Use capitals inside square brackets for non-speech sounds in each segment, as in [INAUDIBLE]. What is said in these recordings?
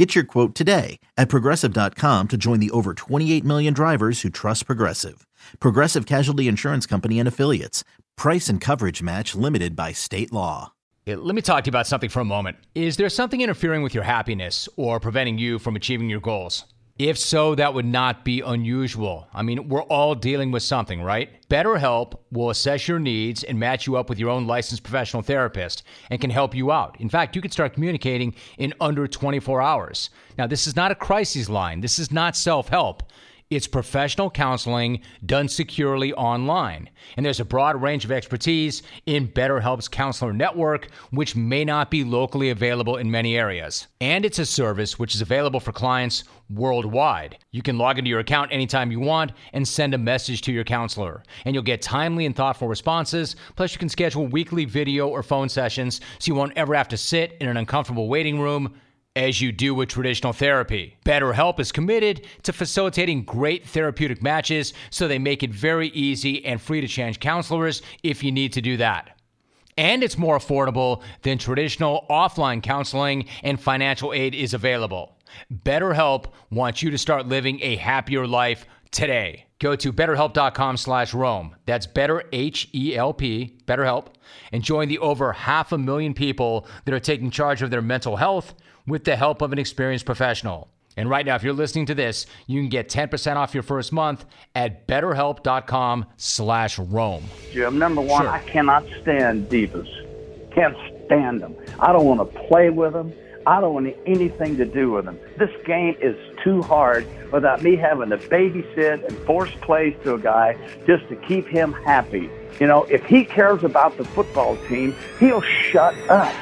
Get your quote today at progressive.com to join the over 28 million drivers who trust Progressive. Progressive Casualty Insurance Company and Affiliates. Price and coverage match limited by state law. Let me talk to you about something for a moment. Is there something interfering with your happiness or preventing you from achieving your goals? If so, that would not be unusual. I mean, we're all dealing with something, right? BetterHelp will assess your needs and match you up with your own licensed professional therapist and can help you out. In fact, you can start communicating in under 24 hours. Now, this is not a crisis line, this is not self help. It's professional counseling done securely online. And there's a broad range of expertise in BetterHelp's counselor network, which may not be locally available in many areas. And it's a service which is available for clients worldwide. You can log into your account anytime you want and send a message to your counselor. And you'll get timely and thoughtful responses. Plus, you can schedule weekly video or phone sessions so you won't ever have to sit in an uncomfortable waiting room as you do with traditional therapy. BetterHelp is committed to facilitating great therapeutic matches, so they make it very easy and free to change counselors if you need to do that. And it's more affordable than traditional offline counseling, and financial aid is available. BetterHelp wants you to start living a happier life today. Go to betterhelp.com slash Rome. That's better H-E-L-P, BetterHelp, and join the over half a million people that are taking charge of their mental health with the help of an experienced professional. And right now, if you're listening to this, you can get 10% off your first month at betterhelp.com slash Rome. Jim, number one, Sure. I cannot stand divas. Can't stand them. I don't want to play with them. I don't want anything to do with them. This game is too hard without me having to babysit and force plays to a guy just to keep him happy. You know, if he cares about the football team, he'll shut up.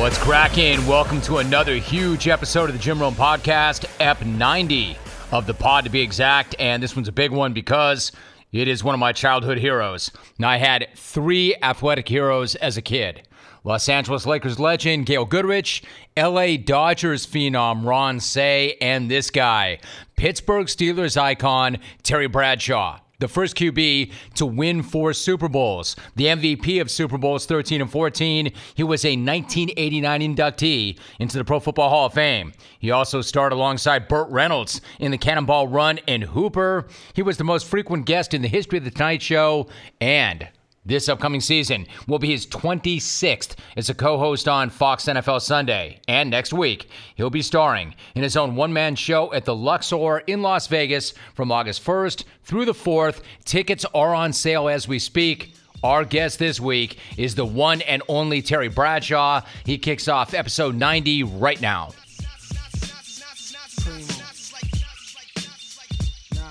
What's cracking? Welcome to another huge episode of the Jim Rome Podcast, Ep 90 of the pod to be exact. And this one's a big one because it is one of my childhood heroes. Now, I had three athletic heroes as a kid Los Angeles Lakers legend Gail Goodrich, LA Dodgers phenom Ron Cey, and this guy, Pittsburgh Steelers icon Terry Bradshaw the first QB to win four Super Bowls, the MVP of Super Bowls 13 and 14. He was a 1989 inductee into the Pro Football Hall of Fame. He also starred alongside Burt Reynolds in the Cannonball Run and Hooper. He was the most frequent guest in the history of The Tonight Show and this upcoming season will be his 26th as a co host on Fox NFL Sunday. And next week, he'll be starring in his own one man show at the Luxor in Las Vegas from August 1st through the 4th. Tickets are on sale as we speak. Our guest this week is the one and only Terry Bradshaw. He kicks off episode 90 right now.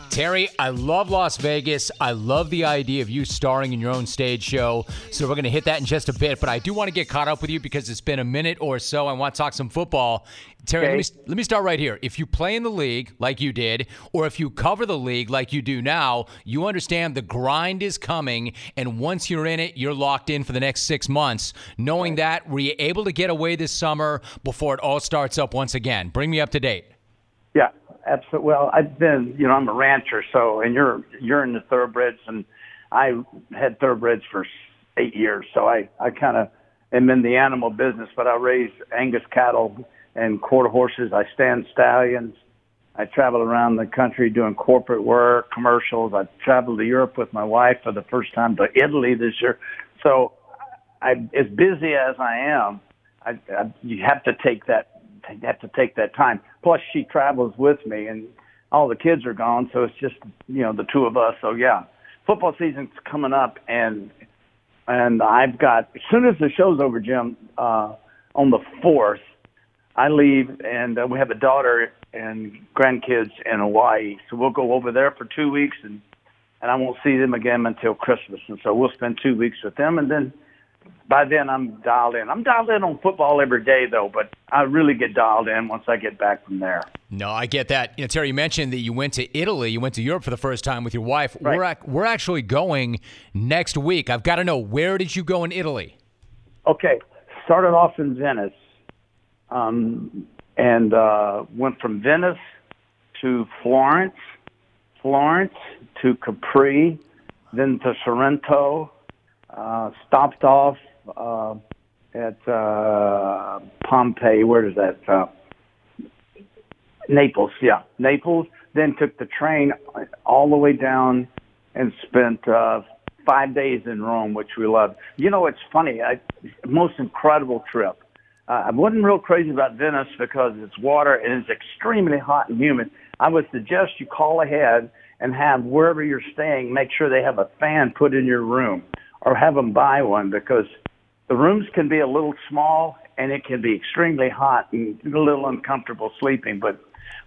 Terry, I love Las Vegas. I love the idea of you starring in your own stage show. So we're going to hit that in just a bit. But I do want to get caught up with you because it's been a minute or so. I want to talk some football. Terry, let, me, let me start right here. If you play in the league like you did, or if you cover the league like you do now, you understand the grind is coming. And once you're in it, you're locked in for the next six months. Knowing that, were you able to get away this summer before it all starts up once again? Bring me up to date. Yeah, absolutely. Well, I've been, you know, I'm a rancher, so and you're you're in the thoroughbreds, and I had thoroughbreds for eight years, so I I kind of am in the animal business, but I raise Angus cattle and quarter horses. I stand stallions. I travel around the country doing corporate work, commercials. I traveled to Europe with my wife for the first time to Italy this year. So, I as busy as I am, I, I you have to take that have to take that time. Plus, she travels with me, and all the kids are gone, so it's just you know the two of us. So yeah, football season's coming up, and and I've got as soon as the show's over, Jim, uh, on the fourth, I leave, and uh, we have a daughter and grandkids in Hawaii, so we'll go over there for two weeks, and and I won't see them again until Christmas, and so we'll spend two weeks with them, and then by then I'm dialed in. I'm dialed in on football every day though, but I really get dialed in once I get back from there. No, I get that. You know, Terry, you mentioned that you went to Italy, you went to Europe for the first time with your wife. Right. We're ac- we're actually going next week. I've got to know where did you go in Italy? Okay, started off in Venice, um, and uh, went from Venice to Florence, Florence to Capri, then to Sorrento. Uh, stopped off uh, at uh, Pompeii. Where is that? Uh, Naples. Yeah, Naples. Then took the train all the way down and spent uh, five days in Rome, which we loved. You know, it's funny. I, most incredible trip. Uh, I wasn't real crazy about Venice because it's water and it's extremely hot and humid. I would suggest you call ahead and have wherever you're staying, make sure they have a fan put in your room or have them buy one because the rooms can be a little small and it can be extremely hot and a little uncomfortable sleeping. But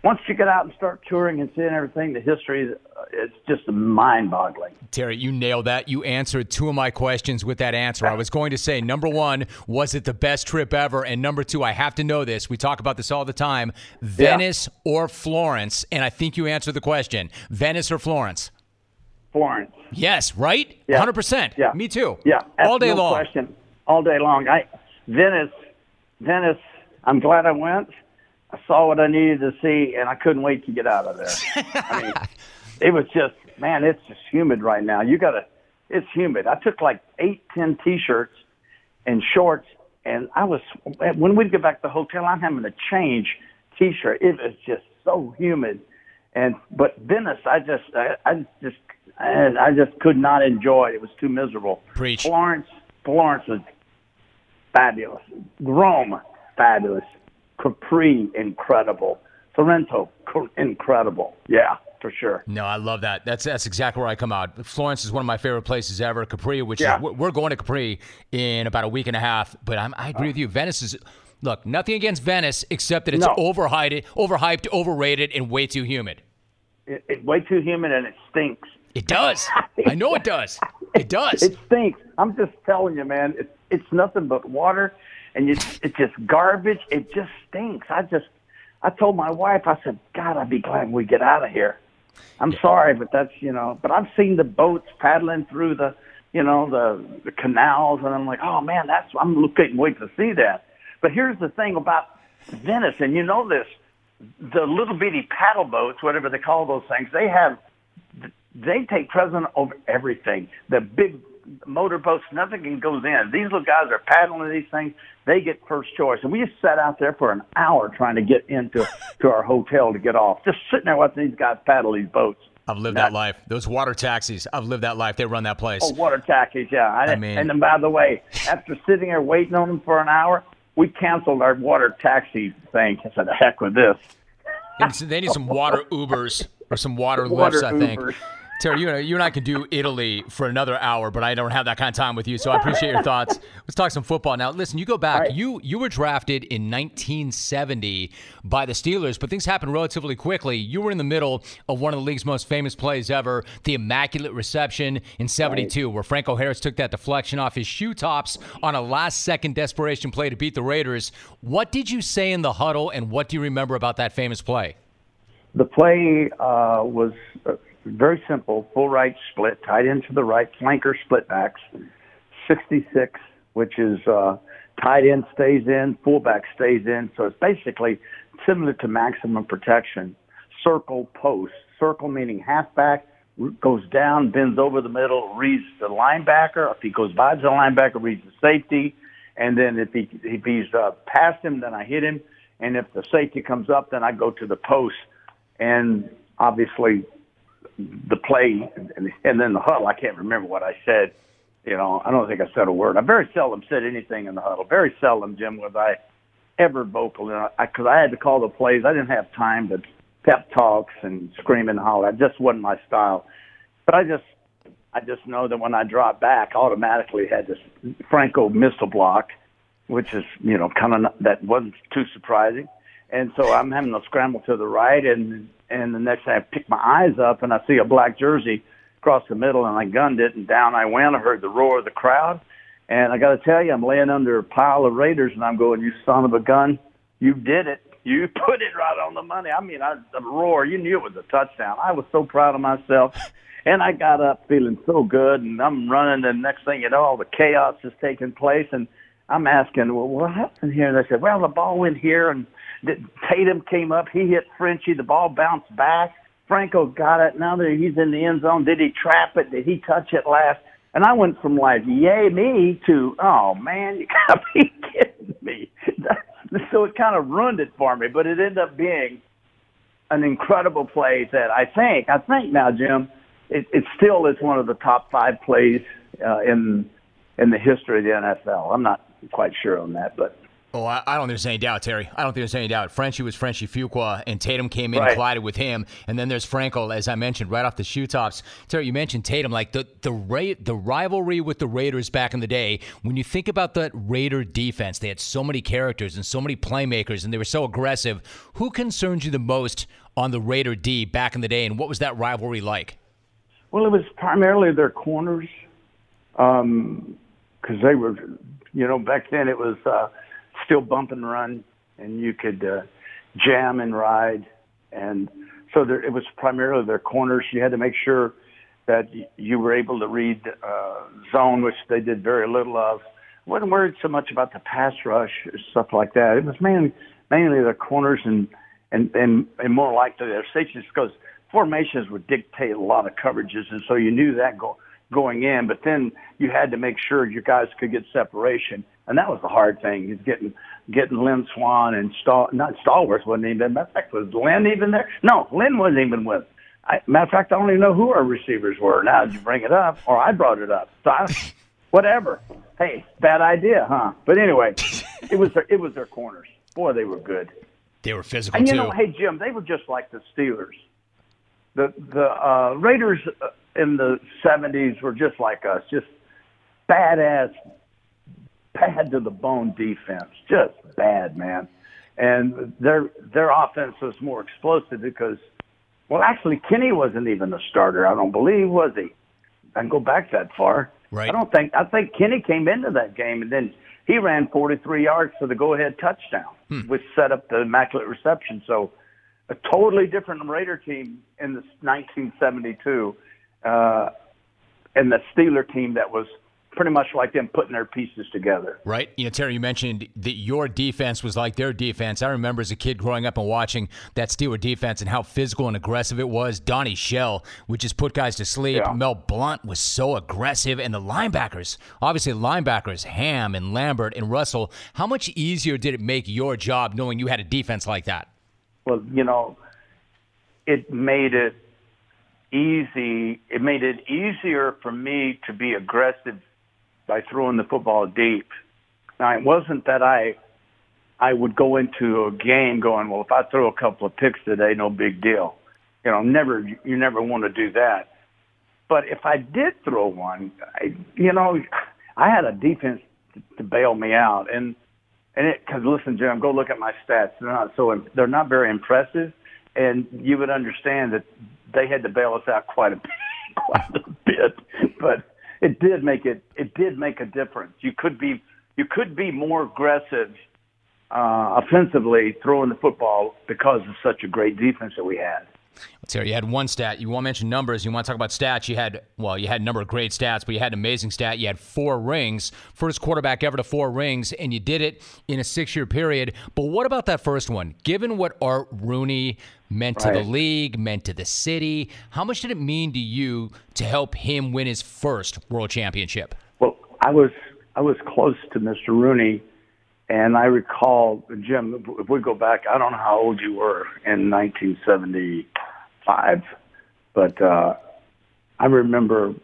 once you get out and start touring and seeing everything, the history, uh, it's just mind-boggling. Terry, you nailed that. You answered two of my questions with that answer. I was going to say, number one, was it the best trip ever? And number two, I have to know this. We talk about this all the time Venice or Florence? And I think you answered the question Venice or Florence? Florence. Yes, right? Yeah. 100%. Yeah. Me too. Yeah. All day no long. Question. All day long. I Venice, Venice. I'm glad I went. I saw what I needed to see, and I couldn't wait to get out of there. I mean, [LAUGHS] it was just man, it's just humid right now. You gotta. It's humid. I took like eight, ten t-shirts and shorts, and I was when we'd get back to the hotel, I'm having to change t-shirt. It was just so humid, and but Venice, I just, I, I just, I, I just could not enjoy. it. It was too miserable. Preach. Florence, Florence was fabulous. Rome, fabulous. Capri, incredible. Sorrento, incredible. Yeah, for sure. No, I love that. That's that's exactly where I come out. Florence is one of my favorite places ever. Capri, which Yeah. is we're- going to Capri in about a week and a half. But I'm, I agree with you. Venice is look nothing against Venice except that it's No. overhyped, overhyped, overrated, and way too humid. It, it's way too humid and it stinks. It does. [LAUGHS] I know it does. It does. It stinks. I'm just telling you, man. It's it's nothing but water, and you, it's just garbage. It just stinks. I just, I told my wife, I said, God, I'd be glad we get out of here. I'm sorry, but that's you know. But I've seen the boats paddling through the, you know, the the canals, and I'm like, oh man, that's I'm looking wait to see that. But here's the thing about Venice, and you know this, the little bitty paddle boats, whatever they call those things, they have they take precedent over everything. The big motorboats, nothing can goes in. These little guys are paddling these things. They get first choice. And we just sat out there for an hour trying to get into [LAUGHS] to our hotel to get off. Just sitting there watching these guys paddle these boats. I've lived Not- that life. Those water taxis. I've lived that life. They run that place. Oh, water taxis, yeah. I, I mean- and then by the way, after sitting there waiting on them for an hour, we canceled our water taxi thing. I said, the heck with this. They need some- they need some water [LAUGHS] Ubers or some water, Water Lyfts. I think. Ubers. Terry, you and, you and I can do Italy for another hour, but I don't have that kind of time with you, so I appreciate your thoughts. Let's talk some football now. Listen, you go back. Right. You you were drafted in 1970 by the Steelers, but things happened relatively quickly. You were in the middle of one of the league's most famous plays ever, the immaculate reception in 72, where Franco Harris took that deflection off his shoe tops on a last-second desperation play to beat the Raiders. What did you say in the huddle, and what do you remember about that famous play? The play uh, was uh, very simple, full right split, tight end to the right, flanker split backs, 66, which is uh, tight end stays in, fullback stays in. So it's basically similar to maximum protection. Circle post, circle meaning halfback goes down, bends over the middle, reads the linebacker. If he goes by the linebacker, reads the safety. And then if he if he's uh, past him, then I hit him. And if the safety comes up, then I go to the post. And obviously, the play and, and then the huddle. I can't remember what I said. You know, I don't think I said a word. I very seldom said anything in the huddle. Very seldom, Jim, was I ever vocal. Because I, I had to call the plays. I didn't have time to pep talks and scream and holler. That just wasn't my style. But I just, I just know that when I dropped back, automatically had this Franco missile block, which is, you know, kind of that wasn't too surprising. And so I'm having to scramble to the right, and and the next thing I pick my eyes up and I see a black jersey across the middle, and I gunned it, and down I went. I heard the roar of the crowd, And I got to tell you, I'm laying under a pile of Raiders, and I'm going, "You son of a gun! You did it! You [LAUGHS] put it right on the money." I mean, I the roar. You knew it was a touchdown. I was so proud of myself. [LAUGHS] And I got up feeling so good, and I'm running. And next thing you know, all the chaos is taking place, and I'm asking, well, what happened here? And they said, well, the ball went here, and Tatum came up. He hit Frenchie. The ball bounced back. Franco got it. Now that he's in the end zone, did he trap it? Did he touch it last? And I went from like, yay me to, oh man, [LAUGHS] you gotta be kidding me. [LAUGHS] so it kind of ruined it for me, but it ended up being an incredible play that I think, I think now, Jim, it, it still is one of the top five plays uh, in in the history of the NFL. I'm not quite sure on that, but Oh, I, I, don't think there's any doubt, Terry. I don't think there's any doubt. Frenchie was Frenchie Fuqua, and Tatum came in right. and collided with him. And then there's Franco, as I mentioned, right off the shoe tops. Terry, you mentioned Tatum, like the the Ra- the rivalry with the Raiders back in the day. When you think about that Raider defense, they had so many characters and so many playmakers, and they were so aggressive. Who concerns you the most on the Raider D back in the day, and what was that rivalry like? Well, it was primarily their corners, um, because they were, you know, back then it was. Uh, still bump and run, and you could uh, jam and ride. And so there, it was primarily their corners. You had to make sure that you were able to read uh, zone, which they did very little of. wasn't worried so much about the pass rush or stuff like that. It was mainly mainly the corners and and and, and more likely their safeties because formations would dictate a lot of coverages, and so you knew that go, going in. But then you had to make sure your guys could get separation and that was the hard thing is getting getting Lynn Swann and Stall not Stallworth wasn't even matter of fact was Lynn even there? No, Lynn wasn't even with. I, matter of fact, I don't even know who our receivers were. Now did you bring it up, or I brought it up. So I, [LAUGHS] whatever. Hey, bad idea, huh? But anyway, it was their, it was their corners. Boy, they were good. They were physical and you too. know, hey Jim, they were just like the Steelers. The the uh, Raiders uh, in the '70s were just like us, just badass bad to the bone defense, just bad, man. And their their offense was more explosive because, well, actually Kenny wasn't even a starter. I don't believe was he. I can go back that far. Right. I don't think. I think Kenny came into that game and then he ran 43 yards for the go-ahead touchdown, hmm. which set up the immaculate reception. So, a totally different Raider team in the 1972, uh, and the Steeler team that was pretty much like them putting their pieces together. Right. You know, Terry, you mentioned that your defense was like their defense. I remember as a kid growing up and watching that Steeler defense and how physical and aggressive it was. Donnie Shell would just put guys to sleep. Yeah. Mel Blount was so aggressive. And the linebackers, obviously, linebackers, Ham and Lambert and Russell, how much easier did it make your job knowing you had a defense like that? Well, you know, it made it easy. It made it easier for me to be aggressive by throwing the football deep. Now it wasn't that I I would go into a game going, well, if I throw a couple of picks today, no big deal. You know, never you never want to do that. But if I did throw one, I, you know, I had a defense to, to bail me out, and and it because listen, Jim, go look at my stats. They're not so they're not very impressive, and you would understand that they had to bail us out quite a bit, [LAUGHS] quite a bit. But it did make it it did make a difference. You could be you could be more aggressive uh, offensively throwing the football because of such a great defense that we had. Let's hear. You had one stat. You want to mention numbers. You want to talk about stats. You had well, you had a number of great stats, but you had an amazing stat. You had four rings, first quarterback ever to four rings, and you did it in a six-year period. But what about that first one? Given what Art Rooney meant to the league, meant to the city, how much did it mean to you to help him win his first world championship? Well, I was I was close to Mr. Rooney and I recall, Jim, if we go back, I don't know how old you were in 1975, but uh, I remember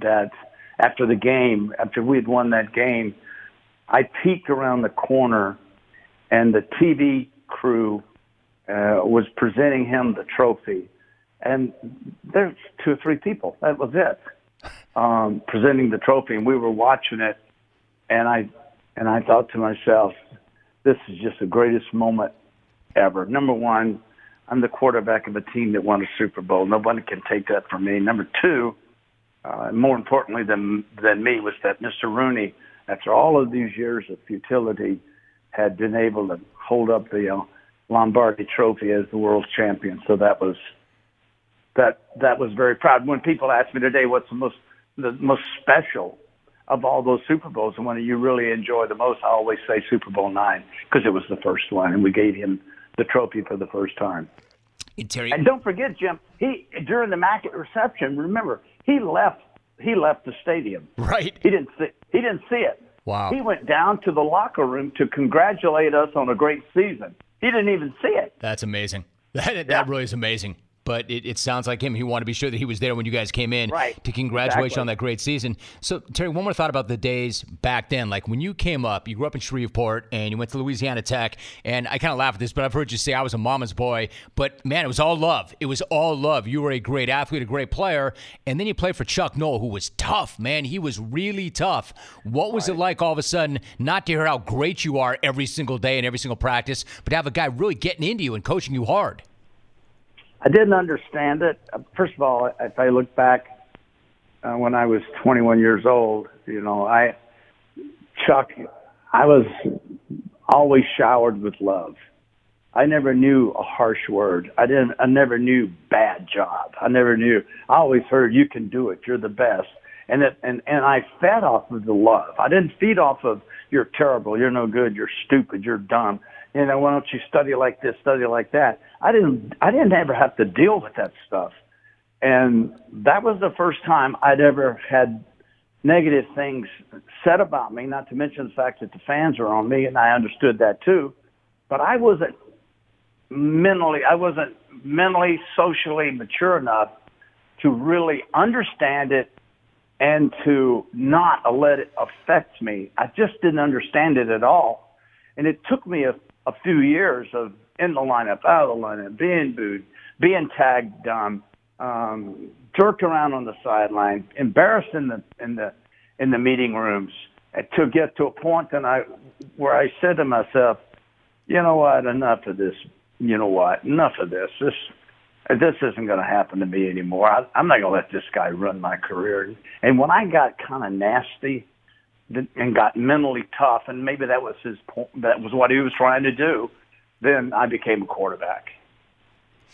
that after the game, after we had won that game, I peeked around the corner and the TV crew uh, was presenting him the trophy. And there's two or three people. That was it. Um, presenting the trophy, and we were watching it. And I and I thought to myself, this is just the greatest moment ever. Number one, I'm the quarterback of a team that won a Super Bowl. Nobody can take that from me. Number two, uh, more importantly than than me, was that Mr. Rooney, after all of these years of futility, had been able to hold up the uh, Lombardi Trophy as the world champion. So that was that that was very proud. When people ask me today, what's the most the most special of all those Super Bowls, and one that you really enjoy the most, I always say Super Bowl nine because it was the first one, and we gave him the trophy for the first time. Terry. And don't forget, Jim, he during the Immaculate Reception. Remember, he left. He left the stadium. Right. He didn't see. He didn't see it. Wow. He went down to the locker room to congratulate us on a great season. He didn't even see it. That's amazing. [LAUGHS] That that really is amazing but it, it, sounds like him. He wanted to be sure that he was there when you guys came in right. to congratulate exactly. you on that great season. So, Terry, one more thought about the days back then. Like when you came up, you grew up in Shreveport and you went to Louisiana Tech. And I kind of laugh at this, but I've heard you say I was a mama's boy. But man, it was all love. It was all love. You were a great athlete, a great player. And then you played for Chuck Noll, who was tough, man. He was really tough. What was right. it like all of a sudden not to hear how great you are every single day and every single practice, but to have a guy really getting into you and coaching you hard? I didn't understand it. First of all, if I look back uh, when I was 21 years old, you know, I, Chuck, I was always showered with love. I never knew a harsh word. I didn't. I never knew bad job. I never knew. I always heard you can do it. You're the best. And it, and and I fed off of the love. I didn't feed off of you're terrible. You're no good. You're stupid. You're dumb you know, why don't you study like this, study like that? I didn't, I didn't ever have to deal with that stuff. And that was the first time I'd ever had negative things said about me, not to mention the fact that the fans were on me and I understood that too. But I wasn't mentally, I wasn't mentally, socially mature enough to really understand it and to not let it affect me. I just didn't understand it at all. And it took me a a few years of in the lineup, out of the lineup, being booed, being tagged dumb, um, jerked around on the sideline, embarrassed in the in the in the meeting rooms, to get to a point and I where I said to myself, you know what, enough of this. You know what, enough of this. This this isn't going to happen to me anymore. I, I'm not going to let this guy run my career. And when I got kind of nasty and got mentally tough, and maybe that was his point, that was what he was trying to do, then I became a quarterback.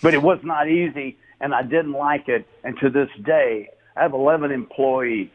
But it was not easy, and I didn't like it. And to this day, I have 11 employees,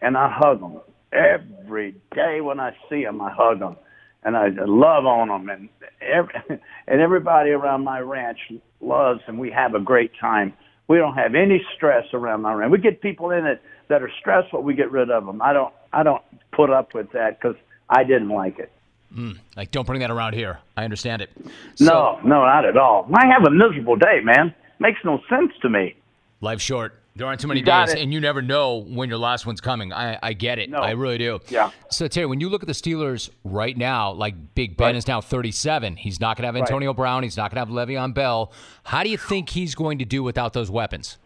and I hug them every day when I see them. I hug them, and I love on them, and every, [LAUGHS] and everybody around my ranch loves, and we have a great time. We don't have any stress around my ranch. We get people in it that are stressful. We get rid of them. I don't. I don't put up with that because I didn't like it. Mm, like, don't bring that around here. I understand it. So, no, no, not at all. I have a miserable day, man. Makes no sense to me. Life's short. There aren't too many days, it. and you never know when your last one's coming. I, I get it. No. I really do. Yeah. So, Terry, when you look at the Steelers right now, like Big Ben right. is now 37. He's not going to have Antonio right. Brown. He's not going to have Le'Veon Bell. How do you think he's going to do without those weapons?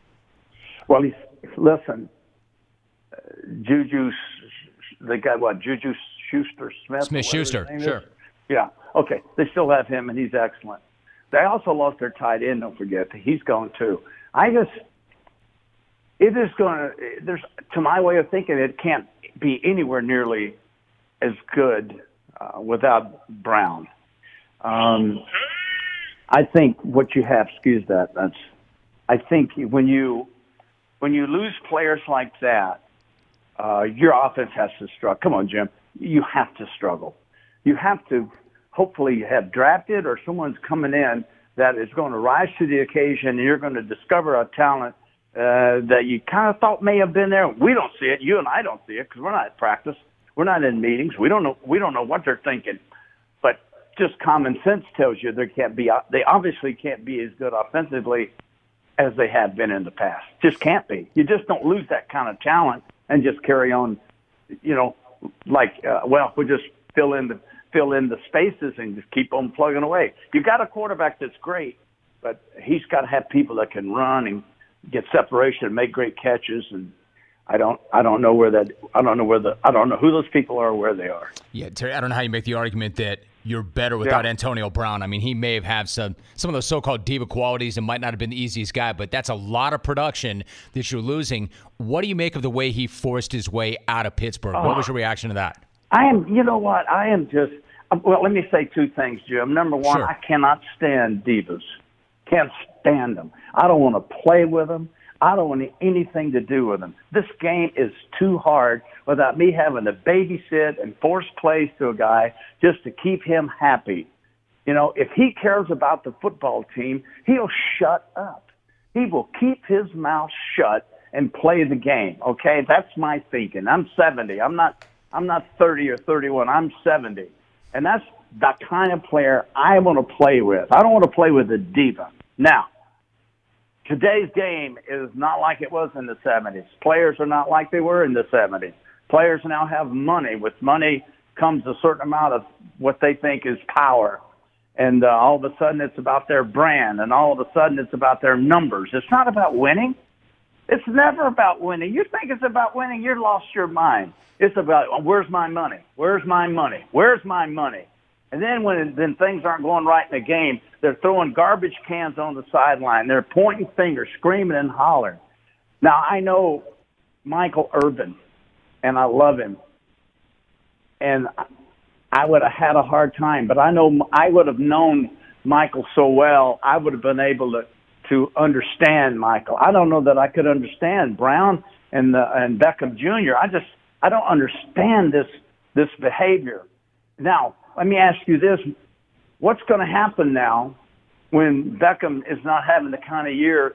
Well, he's, listen, uh, Juju they got what Juju Schuster Smith. Smith Schuster, sure. Is. Yeah. Okay. They still have him, and he's excellent. They also lost their tight end. Don't forget he's gone too. I just it is going to. There's to my way of thinking, it can't be anywhere nearly as good uh, without Brown. Um, I think what you have. Excuse that. That's. I think when you when you lose players like that, uh, your offense has to struggle. Come on, Jim. You have to struggle. You have to hopefully have drafted or someone's coming in that is going to rise to the occasion and you're going to discover a talent uh, that you kind of thought may have been there. We don't see it. You and I don't see it because we're not at practice. We're not in meetings. We don't know. We don't know what they're thinking. But just common sense tells you they can't be. They obviously can't be as good offensively as they have been in the past. Just can't be. You just don't lose that kind of talent and just carry on, you know, like uh, well, we just fill in the fill in the spaces and just keep on plugging away. You've got a quarterback that's great, but he's got to have people that can run and get separation and make great catches and I don't I don't know where that I don't know where the I don't know who those people are or where they are. Yeah, Terry, I don't know how you make the argument that you're better without yeah. Antonio Brown. I mean, he may have had some some of those so-called diva qualities and might not have been the easiest guy, but that's a lot of production that you're losing. What do you make of the way he forced his way out of Pittsburgh? Oh, what was your reaction to that? I am, you know what? I am just uh, well. Let me say two things, Jim. Number one, sure. I cannot stand divas. Can't stand them. I don't want to play with them. I don't want anything to do with them. This game is too hard without me having to babysit and force plays to a guy just to keep him happy. You know, if he cares about the football team, he'll shut up. He will keep his mouth shut and play the game. Okay, that's my thinking. I'm 70. I'm not. I'm not 30 or 31. I'm 70, and that's the kind of player I want to play with. I don't want to play with a diva. Now, today's game is not like it was in the 70s. Players are not like they were in the 70s. Players now have money. With money comes a certain amount of what they think is power. And uh, all of a sudden it's about their brand, and all of a sudden it's about their numbers. It's not about winning. It's never about winning. You think it's about winning, you're lost your mind. It's about well, where's my money? Where's my money? Where's my money? And then when then things aren't going right in the game, they're throwing garbage cans on the sideline. They're pointing fingers, screaming and hollering. Now I know Michael Irvin, and I love him, and I would have had a hard time. But I know I would have known Michael so well, I would have been able to to understand Michael. I don't know that I could understand Brown and the, and Beckham Jr. I just I don't understand this this behavior. Now let me ask you this. What's going to happen now when Beckham is not having the kind of year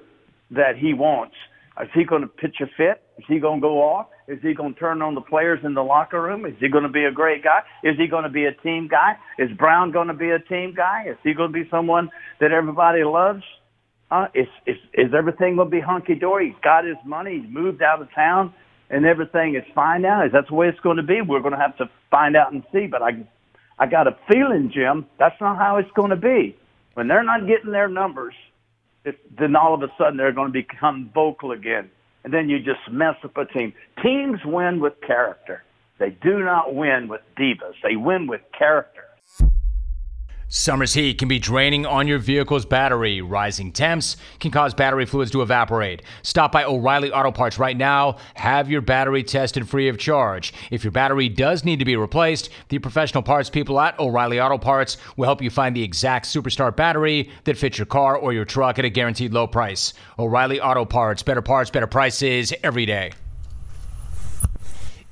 that he wants? Is he going to pitch a fit? Is he going to go off? Is he going to turn on the players in the locker room? Is he going to be a great guy? Is he going to be a team guy? Is Brown going to be a team guy? Is he going to be someone that everybody loves? Uh, is, is, is everything going to be hunky dory? He's got his money. He's moved out of town and everything is fine now. Is that the way it's going to be? We're going to have to find out and see. But I I got a feeling, Jim, that's not how it's going to be. When they're not getting their numbers, it, then all of a sudden they're going to become vocal again. And then you just mess up a team. Teams win with character. They do not win with divas. They win with character. Summer's heat can be draining on your vehicle's battery. Rising temps can cause battery fluids to evaporate. Stop by O'Reilly Auto Parts right now. Have your battery tested free of charge. If your battery does need to be replaced, the professional parts people at O'Reilly Auto Parts will help you find the exact superstar battery that fits your car or your truck at a guaranteed low price. O'Reilly Auto Parts, better parts, better prices every day.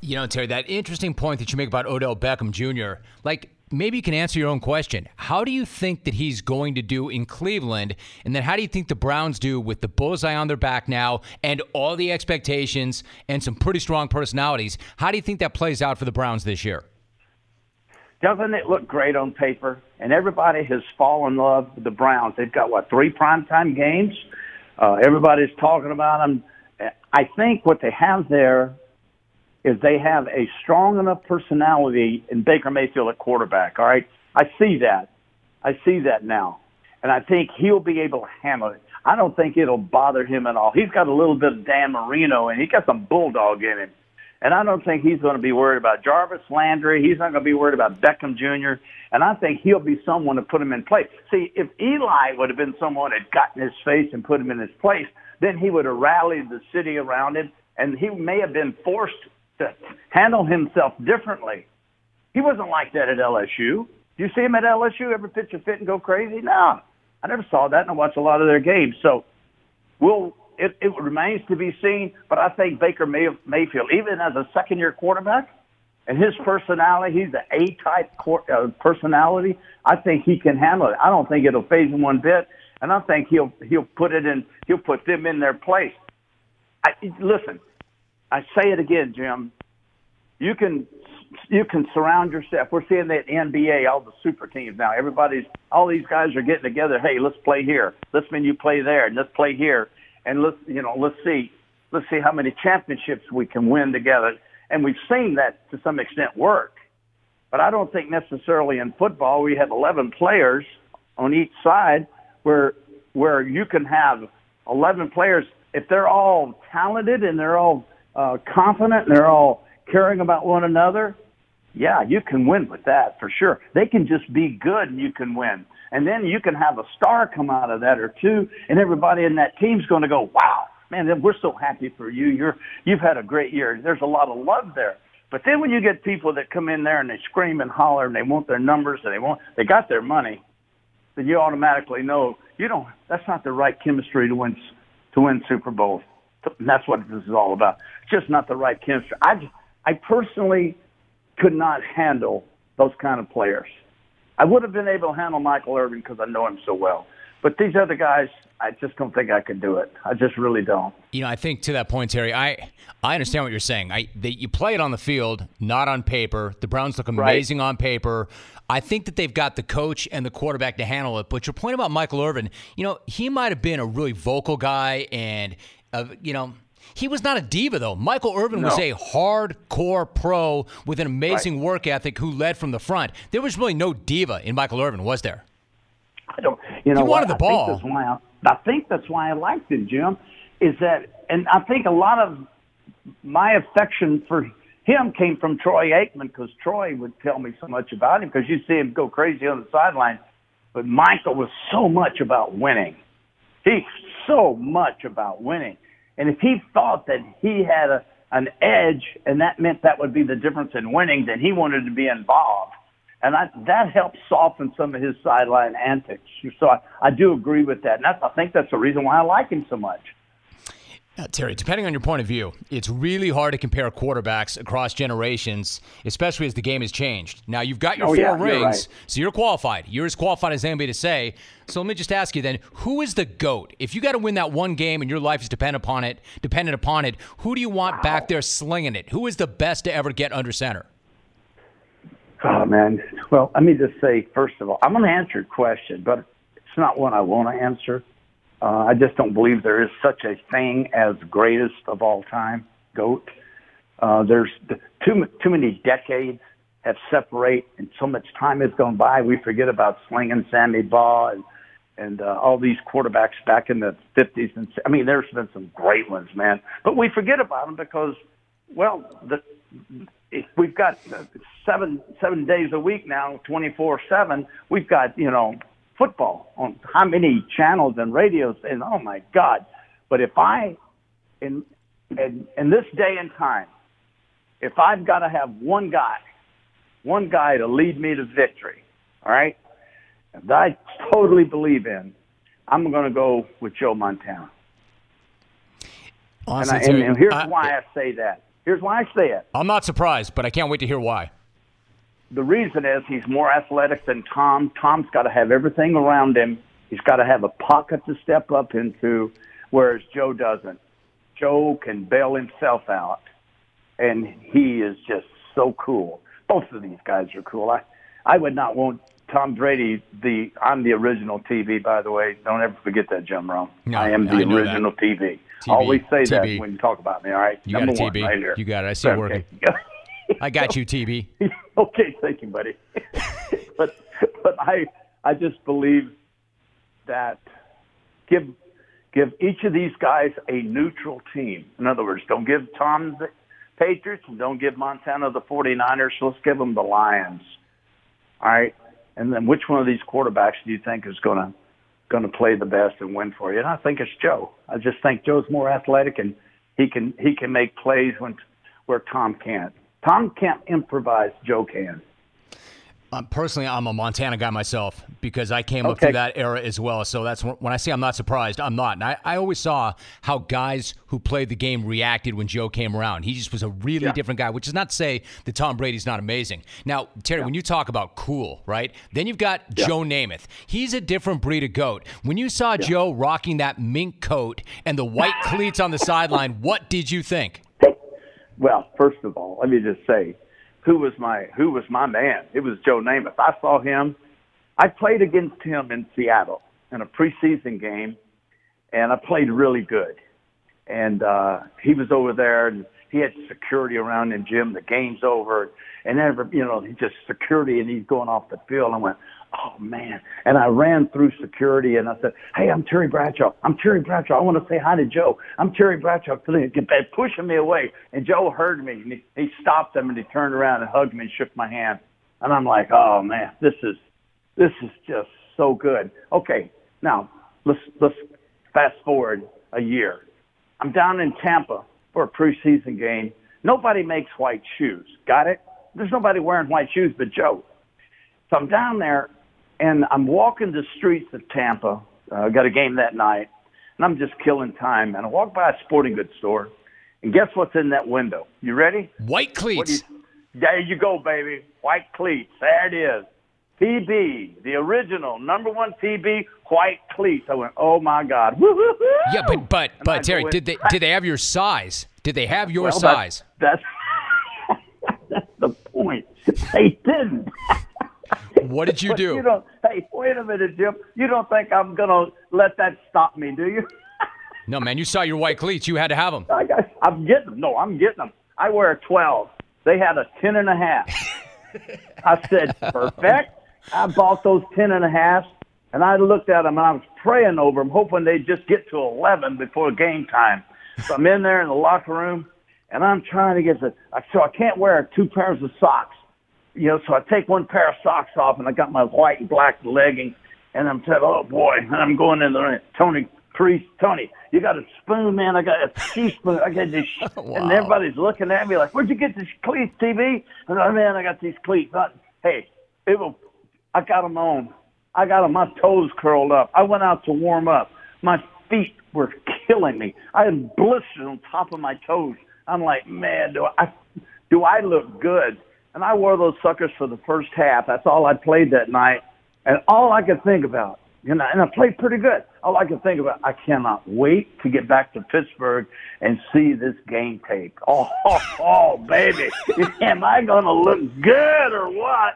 You know, Terry, that interesting point that you make about Odell Beckham Jr., like, maybe you can answer your own question. How do you think that he's going to do in Cleveland? And then how do you think the Browns do with the bullseye on their back now and all the expectations and some pretty strong personalities? How do you think that plays out for the Browns this year? Doesn't it look great on paper? And everybody has fallen in love with the Browns. They've got, what, three primetime games? Uh, everybody's talking about them. I think what they have there is they have a strong enough personality in Baker Mayfield at quarterback. All right. I see that. I see that now. And I think he'll be able to handle it. I don't think it'll bother him at all. He's got a little bit of Dan Marino and he's got some bulldog in him. And I don't think he's going to be worried about Jarvis Landry. He's not going to be worried about Beckham Jr. And I think he'll be someone to put him in place. See, if Eli would have been someone that got in his face and put him in his place, then he would have rallied the city around him, and he may have been forced to handle himself differently. He wasn't like that at LSU. Do you see him at LSU ever pitch a fit and go crazy? No, I never saw that, and I watched a lot of their games. So, we'll it, it remains to be seen. But I think Baker May, Mayfield, even as a second-year quarterback, and his personality, he's an A-type uh, personality. I think he can handle it. I don't think it'll faze him one bit, and I think he'll he'll put it in. He'll put them in their place. I, listen, I say it again, Jim. You can you can surround yourself. We're seeing that NBA, all the super teams now. Everybody's all these guys are getting together. Hey, let's play here. Let's mean you play there, and let's play here, and let's you know let's see let's see how many championships we can win together. And we've seen that to some extent work. But I don't think necessarily in football we have 11 players on each side where where you can have 11 players if they're all talented and they're all uh, confident and they're all caring about one another, yeah, you can win with that for sure. They can just be good and you can win. And then you can have a star come out of that or two, and everybody in that team's going to go, wow, man, we're so happy for you. You're, you've had a great year. There's a lot of love there. But then when you get people that come in there and they scream and holler and they want their numbers and they want, they got their money, then you automatically know you don't, that's not the right chemistry to win, to win Super Bowls. And that's what this is all about. It's just not the right chemistry. I, I personally could not handle those kind of players. I would have been able to handle Michael Irvin because I know him so well. But these other guys, I just don't think I could do it. I just really don't. You know, I think to that point, Terry, I I understand what you're saying. I they, you play it on the field, not on paper. The Browns look amazing right. on paper. I think that they've got the coach and the quarterback to handle it. But your point about Michael Irvin, you know, he might have been a really vocal guy, and you know he was not a diva, though. Michael Irvin no. was a hardcore pro with an amazing right. work ethic who led from the front. There was really no diva in Michael Irvin, was there? I don't. You know, he wanted what? the ball. I think, that's why I, I think that's why I liked him, Jim. Is that, and I think a lot of my affection for him came from Troy Aikman because Troy would tell me so much about him because you see him go crazy on the sideline. But Michael was so much about winning. He's so much about winning. And if he thought that he had a, an edge and that meant that would be the difference in winning, then he wanted to be involved. And I, that helped soften some of his sideline antics. So I, I do agree with that. And that's, I think that's the reason why I like him so much. Uh, Terry, depending on your point of view, it's really hard to compare quarterbacks across generations, especially as the game has changed. Now, you've got your oh, four yeah, rings, right. so you're qualified. You're as qualified as anybody to say. So let me just ask you then, who is the GOAT? If you got to win that one game and your life is dependent upon it, dependent upon it, who do you want wow. back there slinging it? Who is the best to ever get under center? Oh, man. Well, let me just say, first of all, I'm going to answer your question, but it's not one I want to answer. Uh, I just don't believe there is such a thing as greatest of all time, GOAT. Uh, there's too, too many decades have separate and so much time has gone by. We forget about slinging Sammy Baugh and, and uh, all these quarterbacks back in the 50s. And I mean, there's been some great ones, man. But we forget about them because, well, the, we've got seven seven days a week now, 24 seven. We've got you know football on how many channels and radios and oh my God. But if I in in, in this day and time, if I've got to have one guy, one guy to lead me to victory, all right, that I totally believe in, I'm going to go with Joe Montana. Awesome. And, I, and, and here's uh, why I say that. Here's why I say it. I'm not surprised, but I can't wait to hear why the reason is he's more athletic than Tom. Tom's got to have everything around him. He's got to have a pocket to step up into, whereas Joe doesn't. Joe can bail himself out, and he is just so cool. Both of these guys are cool. I, I would not want Tom Brady. The I'm the original TB, by the way. Don't ever forget that, Jim Rome. No, I am the I original TB. TB. Always say TB. that when you talk about me. All right, you Number got a TB. Right here. You got it. I see it working. [LAUGHS] [LAUGHS] I got you, TB. [LAUGHS] okay, thank you, buddy. [LAUGHS] but but I I just believe that give give each of these guys a neutral team. In other words, don't give Tom the Patriots and don't give Montana the 49ers. Let's give them the Lions. All right, and then which one of these quarterbacks do you think is going to going to play the best and win for you? And I think it's Joe. I just think Joe's more athletic and he can he can make plays when where Tom can't. Tom can't improvise. Joe can. Um, personally, I'm a Montana guy myself because I came okay. up through that era as well. So that's when I say I'm not surprised, I'm not. And I, I always saw how guys who played the game reacted when Joe came around. He just was a really yeah. different guy, which is not to say that Tom Brady's not amazing. Now, Terry, yeah. when you talk about cool, right? Then you've got yeah. Joe Namath. He's a different breed of goat. When you saw Joe rocking that mink coat and the white [LAUGHS] cleats on the sideline, what did you think? Well, first of all, let me just say, who was my who was my man? It was Joe Namath. I saw him. I played against him in Seattle in a preseason game, and I played really good. and uh, he was over there, and he had security around him, Jim. The game's over, and ever, you know, he just security, and he's going off the field. I went, oh man! And I ran through security, and I said, hey, I'm Terry Bradshaw. I'm Terry Bradshaw. I want to say hi to Joe. I'm Terry Bradshaw. Back, pushing me away, and Joe heard me, and he, he stopped him, and he turned around and hugged me and shook my hand, and I'm like, oh man, this is this is just so good. Okay, now let's let's fast forward a year. I'm down in Tampa for a preseason game. Nobody makes white shoes. Got it? There's nobody wearing white shoes but Joe. So I'm down there and I'm walking the streets of Tampa. Uh, got a game that night, and I'm just killing time. And I walk by a sporting goods store, and guess what's in that window? You ready? White cleats. You, there you go, baby. White cleats. There it is. PB, the original number one PB white cleats. I went, oh my God. Yeah, but but but Terry, did they did they have your size? Did they have your well, size? That's that's, [LAUGHS] that's the point. They didn't. [LAUGHS] What did you do? You don't. Hey, wait a minute, Jim. You don't think I'm gonna let that stop me, do you? [LAUGHS] no, man. You saw your white cleats. You had to have them. I got, I'm getting them. No, I'm getting them. I wear a 12. They had a 10 and a half. [LAUGHS] I said, perfect. I bought those 10 and a half, and I looked at them and I was praying over them, hoping they'd just get to 11 before game time. So I'm in there in the locker room, and I'm trying to get the, so I can't wear two pairs of socks. You know, so I take one pair of socks off, and I got my white and black leggings, and I'm saying, oh boy, and I'm going in there. Tony Parisi, Tony, you got a spoon, man. I got a teaspoon. I got this, [LAUGHS] wow. and everybody's looking at me like, "Where'd you get this cleats, TB?" And I'm oh, man, I got these cleats. I, hey, it will I got them on. I got them, my toes curled up. I went out to warm up. My feet were killing me. I had blisters on top of my toes. I'm like, man, do I, do I look good? And I wore those suckers for the first half. That's all I played that night. And all I could think about, you know, and I played pretty good. All I could think about, I cannot wait to get back to Pittsburgh and see this game tape. Oh, [LAUGHS] oh, oh baby, am I going to look good or what?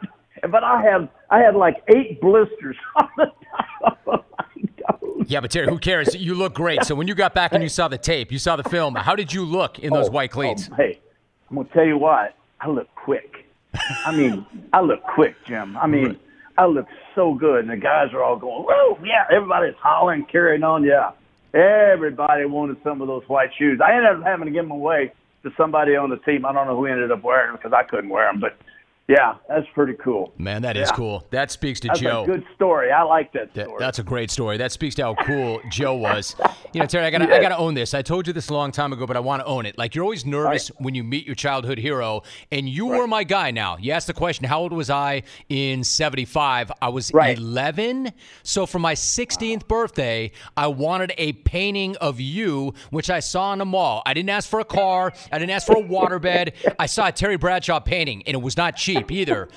but I have I had like eight blisters [LAUGHS] on the top of my toes. Yeah, but Terry, who cares? You look great. So when you got back and you saw the tape, you saw the film. How did you look in those oh, white cleats? Oh, hey, I'm gonna tell you what. I look quick. I mean, I look quick, Jim. I mean, I look so good, and the guys are all going, "Whoa, yeah!" Everybody's hollering, carrying on. Yeah, everybody wanted some of those white shoes. I ended up having to give them away to somebody on the team. I don't know who ended up wearing them because I couldn't wear them, but yeah, that's pretty cool. Man, that is yeah. cool. That speaks to that's Joe. A good story. I like that story. that's a great story. That speaks to how cool [LAUGHS] Joe was. You know, Terry, I gotta, yes. I gotta own this. I told you this a long time ago, but I want to own it. Like you're always nervous right. when you meet your childhood hero, and you right. were my guy. Now you asked the question, how old was I in '75? I was right. 11. So for my 16th wow. birthday, I wanted a painting of you, which I saw in the mall. I didn't ask for a car. I didn't ask for a waterbed. [LAUGHS] I saw a Terry Bradshaw painting, and it was not cheap cheap either.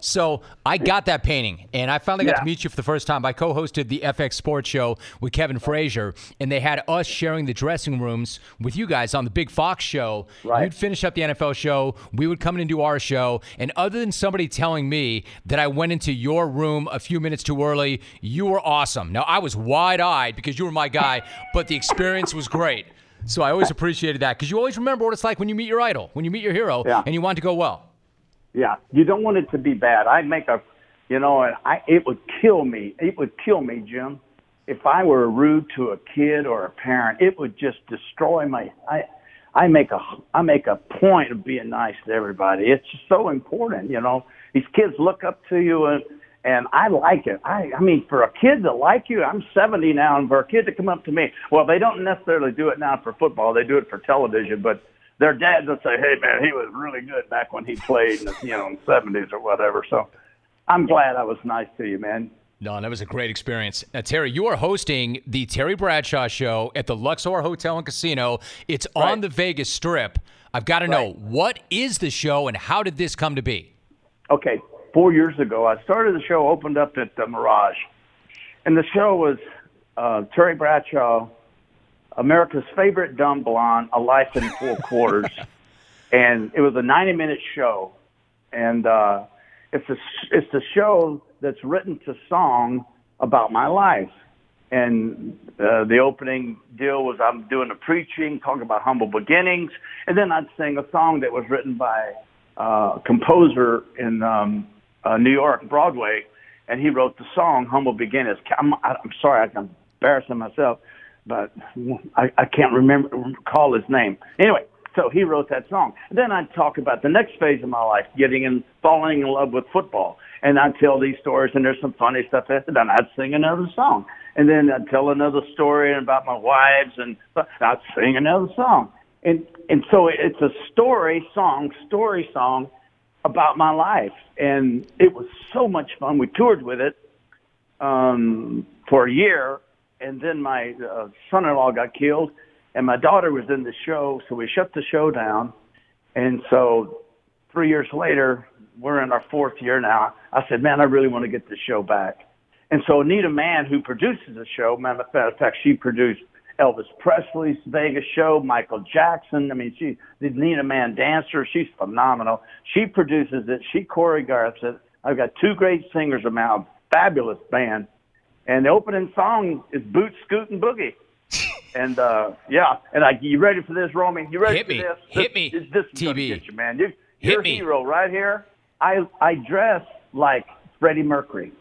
so I got that painting, and I finally got yeah. to meet you for the first time. I co-hosted the FX Sports Show with Kevin Frazier, and they had us sharing the dressing rooms with you guys on the Big Fox Show. Right. You'd finish up the NFL show, we would come in and do our show, and other than somebody telling me that I went into your room a few minutes too early, you were awesome. Now I was wide-eyed because you were my guy, but the experience was great. So I always appreciated that because you always remember what it's like when you meet your idol, when you meet your hero, yeah. and you want to go well. Yeah, you don't want it to be bad. I make a, you know, and I it would kill me. It would kill me, Jim, if I were rude to a kid or a parent. It would just destroy my. I I make a I make a point of being nice to everybody. It's so important, you know. These kids look up to you and and I like it. I I mean, for a kid to like you, I'm 70 now, and for a kid to come up to me, well, they don't necessarily do it now for football. They do it for television, but their dads would say, "Hey, man, he was really good back when he played, in the, you know, '70s or whatever." So, I'm glad I was nice to you, man. No, that was a great experience. Now, Terry, you are hosting the Terry Bradshaw Show at the Luxor Hotel and Casino. It's right. on the Vegas Strip. I've got to right. know what is the show and how did this come to be? Okay, four years ago, I started the show, opened up at the Mirage, and the show was uh, Terry Bradshaw America's favorite dumb blonde, A Life in Four [LAUGHS] Quarters, and it was a 90 minute show, and uh, it's a it's a show that's written to song about my life, and uh, the opening deal was I'm doing the preaching, talking about humble beginnings, and then I'd sing a song that was written by uh, a composer in um, uh, New York, Broadway, and he wrote the song "Humble Beginnings." I'm, I'm sorry, I'm embarrassing myself, but I, I can't remember call his name. Anyway, so he wrote that song. Then I'd talk about the next phase of my life, getting in, falling in love with football, and I'd tell these stories, and there's some funny stuff. And then I'd sing another song, and then I'd tell another story about my wives, and I'd sing another song. And and so it's a story song, story song about my life, and it was so much fun. We toured with it um, for a year, and then my uh, son-in-law got killed, and my daughter was in the show, so we shut the show down. And so three years later, we're in our fourth year now. I said, man, I really want to get the show back. And so Anita Mann, who produces the show, matter of fact, she produced Elvis Presley's Vegas show, Michael Jackson. I mean, she, the Anita Mann dancer, she's phenomenal. She produces it. She choreographs it. I've got two great singers of mine, fabulous band. And the opening song is Boot Scootin' Boogie. [LAUGHS] and uh yeah, and I, you ready for this, Romy? You ready Hit for me. this? Hit this, me, This, this is TB. get you, man. You, Hit you're me. a hero right here. I I dress like Freddie Mercury.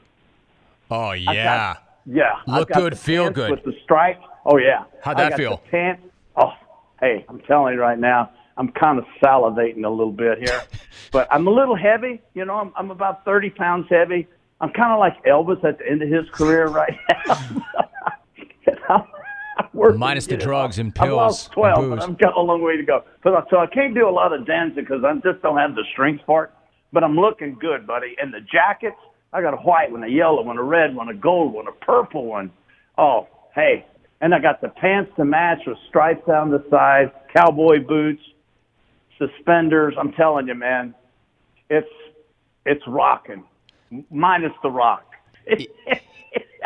Oh I got- yeah. yeah. Look good, feel good. With the stripes. Oh yeah. How'd that feel? The pants. Oh, hey, I'm telling you right now, I'm kind of salivating a little bit here, [LAUGHS] but I'm a little heavy. You know, I'm, I'm about 30 pounds heavy. I'm kind of like Elvis at the end of his career right now. [LAUGHS] Minus the drugs and lost pills and 12, but. I've got a long way to go. But uh, so I can't do a lot of dancing because I just don't have the strength part. But I'm looking good, buddy. And the jackets, I got a white one, a yellow one, a red one, a gold one, a purple one. Oh, hey. And I got the pants to match with stripes down the side, cowboy boots, suspenders. I'm telling you, man, it's it's rocking, minus the rock.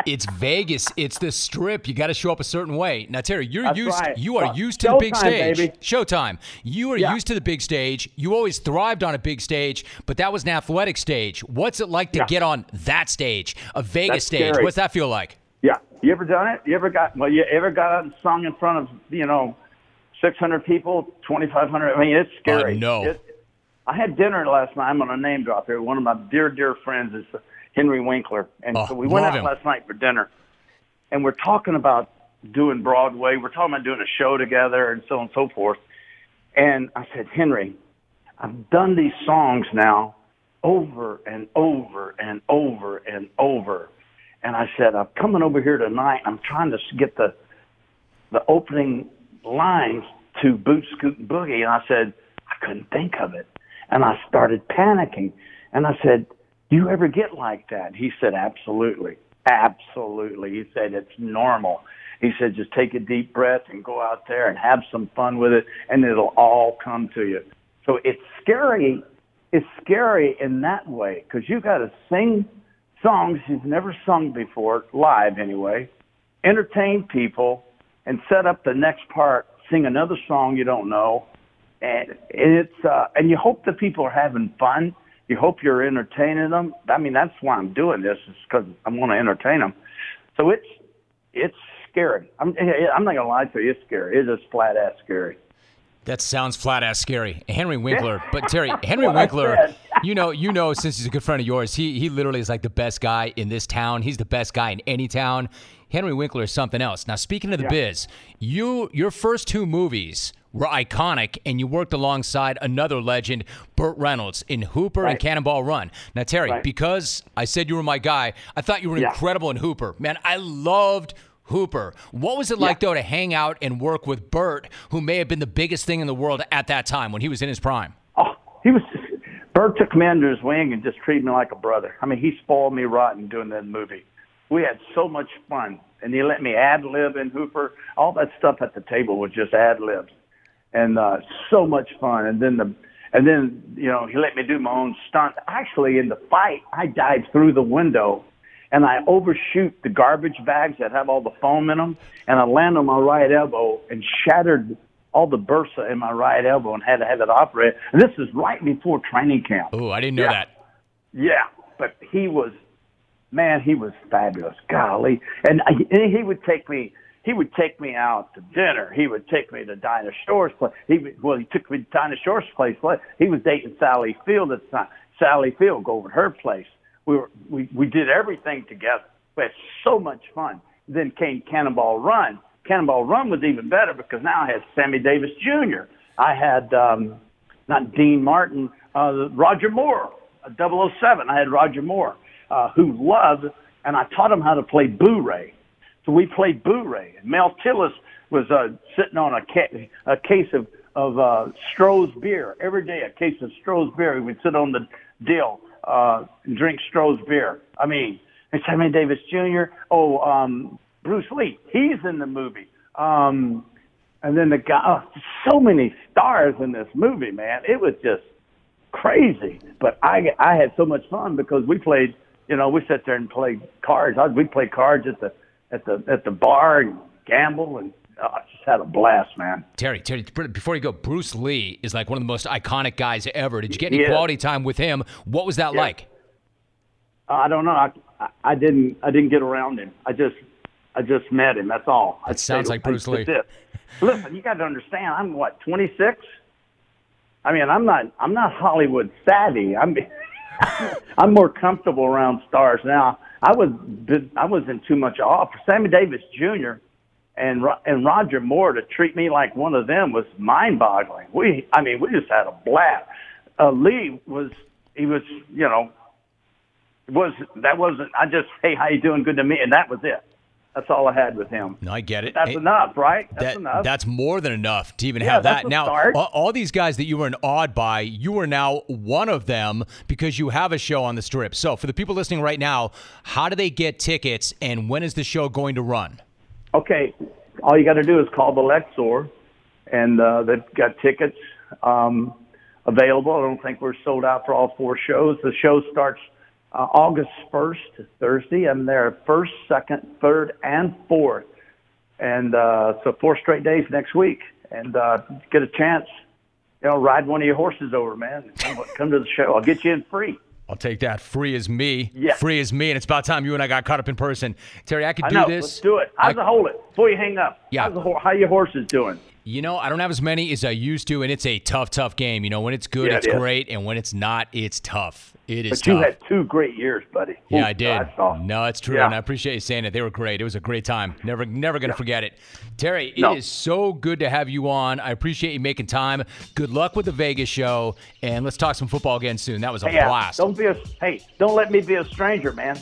It's Vegas. It's the strip. You got to show up a certain way. Now, Terry, you're That's used. right. You are Well, used to the big showtime, stage. baby. Showtime. You are Yeah. used to the big stage. You always thrived on a big stage, but that was an athletic stage. What's it like to Yeah. get on that stage, a Vegas That's stage? scary. What's that feel like? Yeah. You ever done it? You ever got well? You ever got out and sung in front of you know, six hundred people, twenty five hundred? I mean, it's scary. Uh, no. It, I had dinner last night. I'm on a name drop here. One of my dear, dear friends is Henry Winkler, and Oh, so we went out him. last night for dinner, and we're talking about doing Broadway. We're talking about doing a show together, and so on and so forth. And I said, Henry, I've done these songs now over and over and over and over. And I said, I'm coming over here tonight. I'm trying to get the the opening lines to Boot Scoot Boogie. And I said, I couldn't think of it. And I started panicking. And I said, Do you ever get like that? He said, Absolutely. Absolutely. He said, It's normal. He said, Just take a deep breath and go out there and have some fun with it, and it'll all come to you. So it's scary. It's scary in that way because you've got to sing songs you've never sung before, live anyway, entertain people, and set up the next part, sing another song you don't know, and it's uh, and you hope the people are having fun. You hope you're entertaining them. I mean, that's why I'm doing this is because I want to entertain them. So it's it's scary. I'm I'm not gonna lie to you. It's scary. It's just flat ass scary. That sounds flat ass scary. Henry [LAUGHS] Winkler, but Terry, Henry Winkler, [LAUGHS] you know, you know, since he's a good friend of yours, he he literally is like the best guy in this town. He's the best guy in any town. Henry Winkler is something else. Now, speaking of the biz, you your first two movies were iconic, and you worked alongside another legend, Burt Reynolds, in Hooper and Cannonball Run. Now, Terry, Right. because I said you were my guy, I thought you were Yeah. incredible in Hooper. Man, I loved. Hooper. What was it like though to hang out and work with Burt, who may have been the biggest thing in the world at that time when he was in his prime? Oh, he was. Burt took me under his wing and just treated me like a brother. I mean, he spoiled me rotten doing that movie. We had so much fun, and he let me ad lib in Hooper. All that stuff at the table was just ad libs, and uh, so much fun. And then the, and then you know he let me do my own stunt. Actually, in the fight, I dived through the window, and I overshoot the garbage bags that have all the foam in them, and I land on my right elbow and shattered all the bursa in my right elbow and had to have it operated. And this is right before training camp. Oh, I didn't know Yeah. that. Yeah, but he was man, he was fabulous. Golly, and, I, and he would take me. He would take me out to dinner. He would take me to Dinah Shore's place. He would, well, he took me to Dinah Shore's place. He was dating Sally Field at the time. Sally Field go over to her place. We were we we did everything together. We had so much fun. Then came Cannonball Run. Cannonball Run was even better because now I had Sammy Davis Jr. I had um, not Dean Martin, uh, Roger Moore, 007. I had Roger Moore uh, who loved, and I taught him how to play Bourré. So we played Bourré. And Mel Tillis was uh, sitting on a, ca- a case of, of uh, Stroh's beer. Every day, a case of Stroh's beer. We'd sit on the deal uh, and drink Stroh's beer. I mean, and Sammy Davis Jr. Oh, um, Bruce Lee. He's in the movie. Um, and then the guy, oh, so many stars in this movie, man. It was just crazy. But I, I had so much fun because we played you know, we sit there and play cards. We'd play cards at the at the at the bar and gamble and oh, I just had a blast, man. Terry, Terry, before you go, Bruce Lee is like one of the most iconic guys ever. Did you get any quality time with him? What was that yeah. like? I don't know. I, I didn't I didn't get around him. I just I just met him. That's all. That I sounds like Bruce Lee. Listen, you got to understand. I'm what 26. I mean, I'm not I'm not Hollywood savvy. I'm [LAUGHS] I'm more comfortable around stars now. I was I was in too much awe for Sammy Davis Jr. and and Roger Moore to treat me like one of them was mind-boggling. We I mean we just had a blast. Uh, Lee was he was you know was that wasn't I just hey how you doing good to me and that was it. That's all I had with him. No, I get it. That's enough, right? That's that, enough. That's more than enough to even yeah, have that. Now, all, all, these guys that you were in awed by, you are now one of them because you have a show on the strip. So, for the people listening right now, how do they get tickets and when is the show going to run? Okay, all you got to do is call the Luxor, and uh, they've got tickets um, available. I don't think we're sold out for all four shows. The show starts uh, August 1st, Thursday. I'm there first, second, third, and fourth. And uh, so four straight days next week. And uh, get a chance, you know, ride one of your horses over, man. Come, come to the show. I'll get you in free. I'll take that. Free as me. Yeah. Free as me. And it's about time you and I got caught up in person. Terry, I could I do know. this. Let's do it. How's I, the hold it before you hang up? Yeah. How's the, how your horses doing? You know, I don't have as many as I used to, and it's a tough, tough game. You know, when it's good, yeah, it's it great, and when it's not, it's tough. It is. Tough. But you tough. had two great years, buddy. Yeah, Ooh, I did. no, it's true, yeah. and I appreciate you saying it. They were great. It was a great time. Never, never gonna yeah. forget it. Terry, it no. is so good to have you on. I appreciate you making time. Good luck with the Vegas show, and let's talk some football again soon. That was a hey, uh, blast. Don't be a hey. Don't let me be a stranger, man.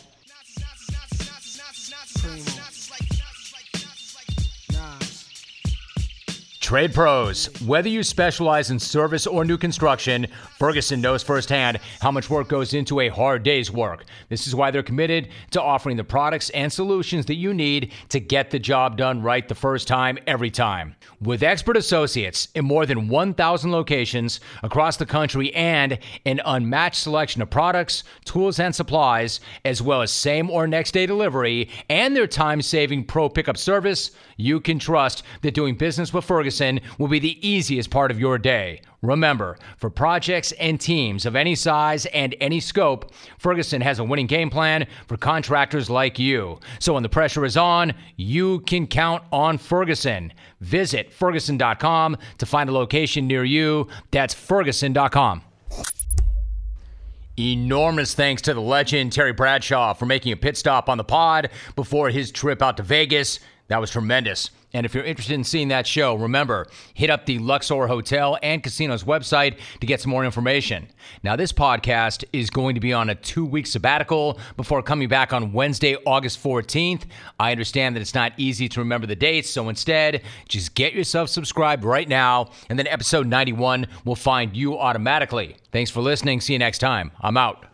Trade pros. Whether you specialize in service or new construction, Ferguson knows firsthand how much work goes into a hard day's work. This is why they're committed to offering the products and solutions that you need to get the job done right the first time, every time. With expert associates in more than 1,000 locations across the country and an unmatched selection of products, tools, and supplies, as well as same or next day delivery and their time saving pro pickup service, you can trust that doing business with Ferguson will be the easiest part of your day. Remember, for projects and teams of any size and any scope, Ferguson has a winning game plan for contractors like you. So when the pressure is on, you can count on Ferguson. Visit Ferguson.com to find a location near you. That's Ferguson.com. Enormous thanks to the legend Terry Bradshaw for making a pit stop on the pod before his trip out to Vegas. That was tremendous. And if you're interested in seeing that show, remember, hit up the Luxor Hotel and Casino's website to get some more information. Now, this podcast is going to be on a two week sabbatical before coming back on Wednesday, August 14th. I understand that it's not easy to remember the dates, so instead, just get yourself subscribed right now, and then episode 91 will find you automatically. Thanks for listening. See you next time. I'm out.